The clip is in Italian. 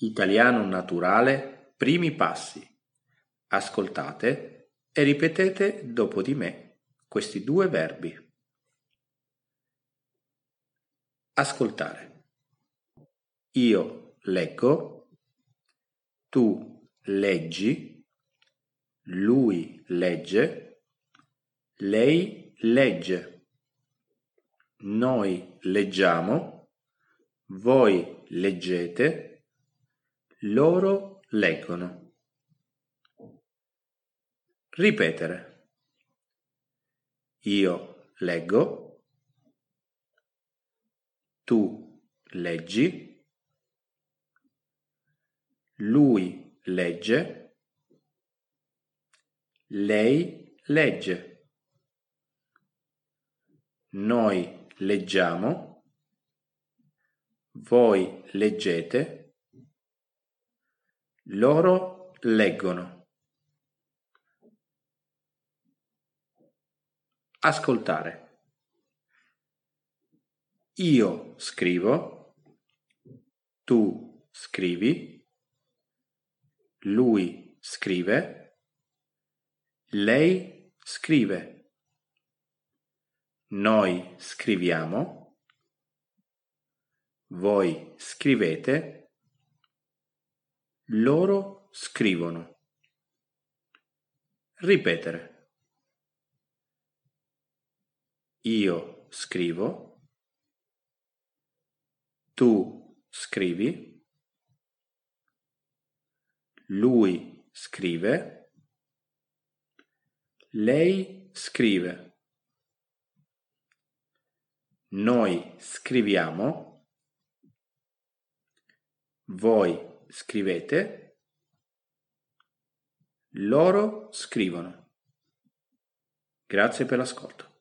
Italiano naturale, primi passi. Ascoltate e ripetete dopo di me questi due verbi. Ascoltare. Io leggo, tu leggi, lui legge, lei legge, noi leggiamo, voi leggete, loro leggono. Ripetere. Io leggo. Tu leggi. Lui legge. Lei legge. Noi leggiamo. Voi leggete. Loro leggono. Ascoltare. Io scrivo, tu scrivi, lui scrive, lei scrive, noi scriviamo, voi scrivete, loro scrivono. Ripetere. Io scrivo. Tu scrivi. Lui scrive. Lei scrive. Noi scriviamo. Voi scrivete, loro scrivono. Grazie per l'ascolto.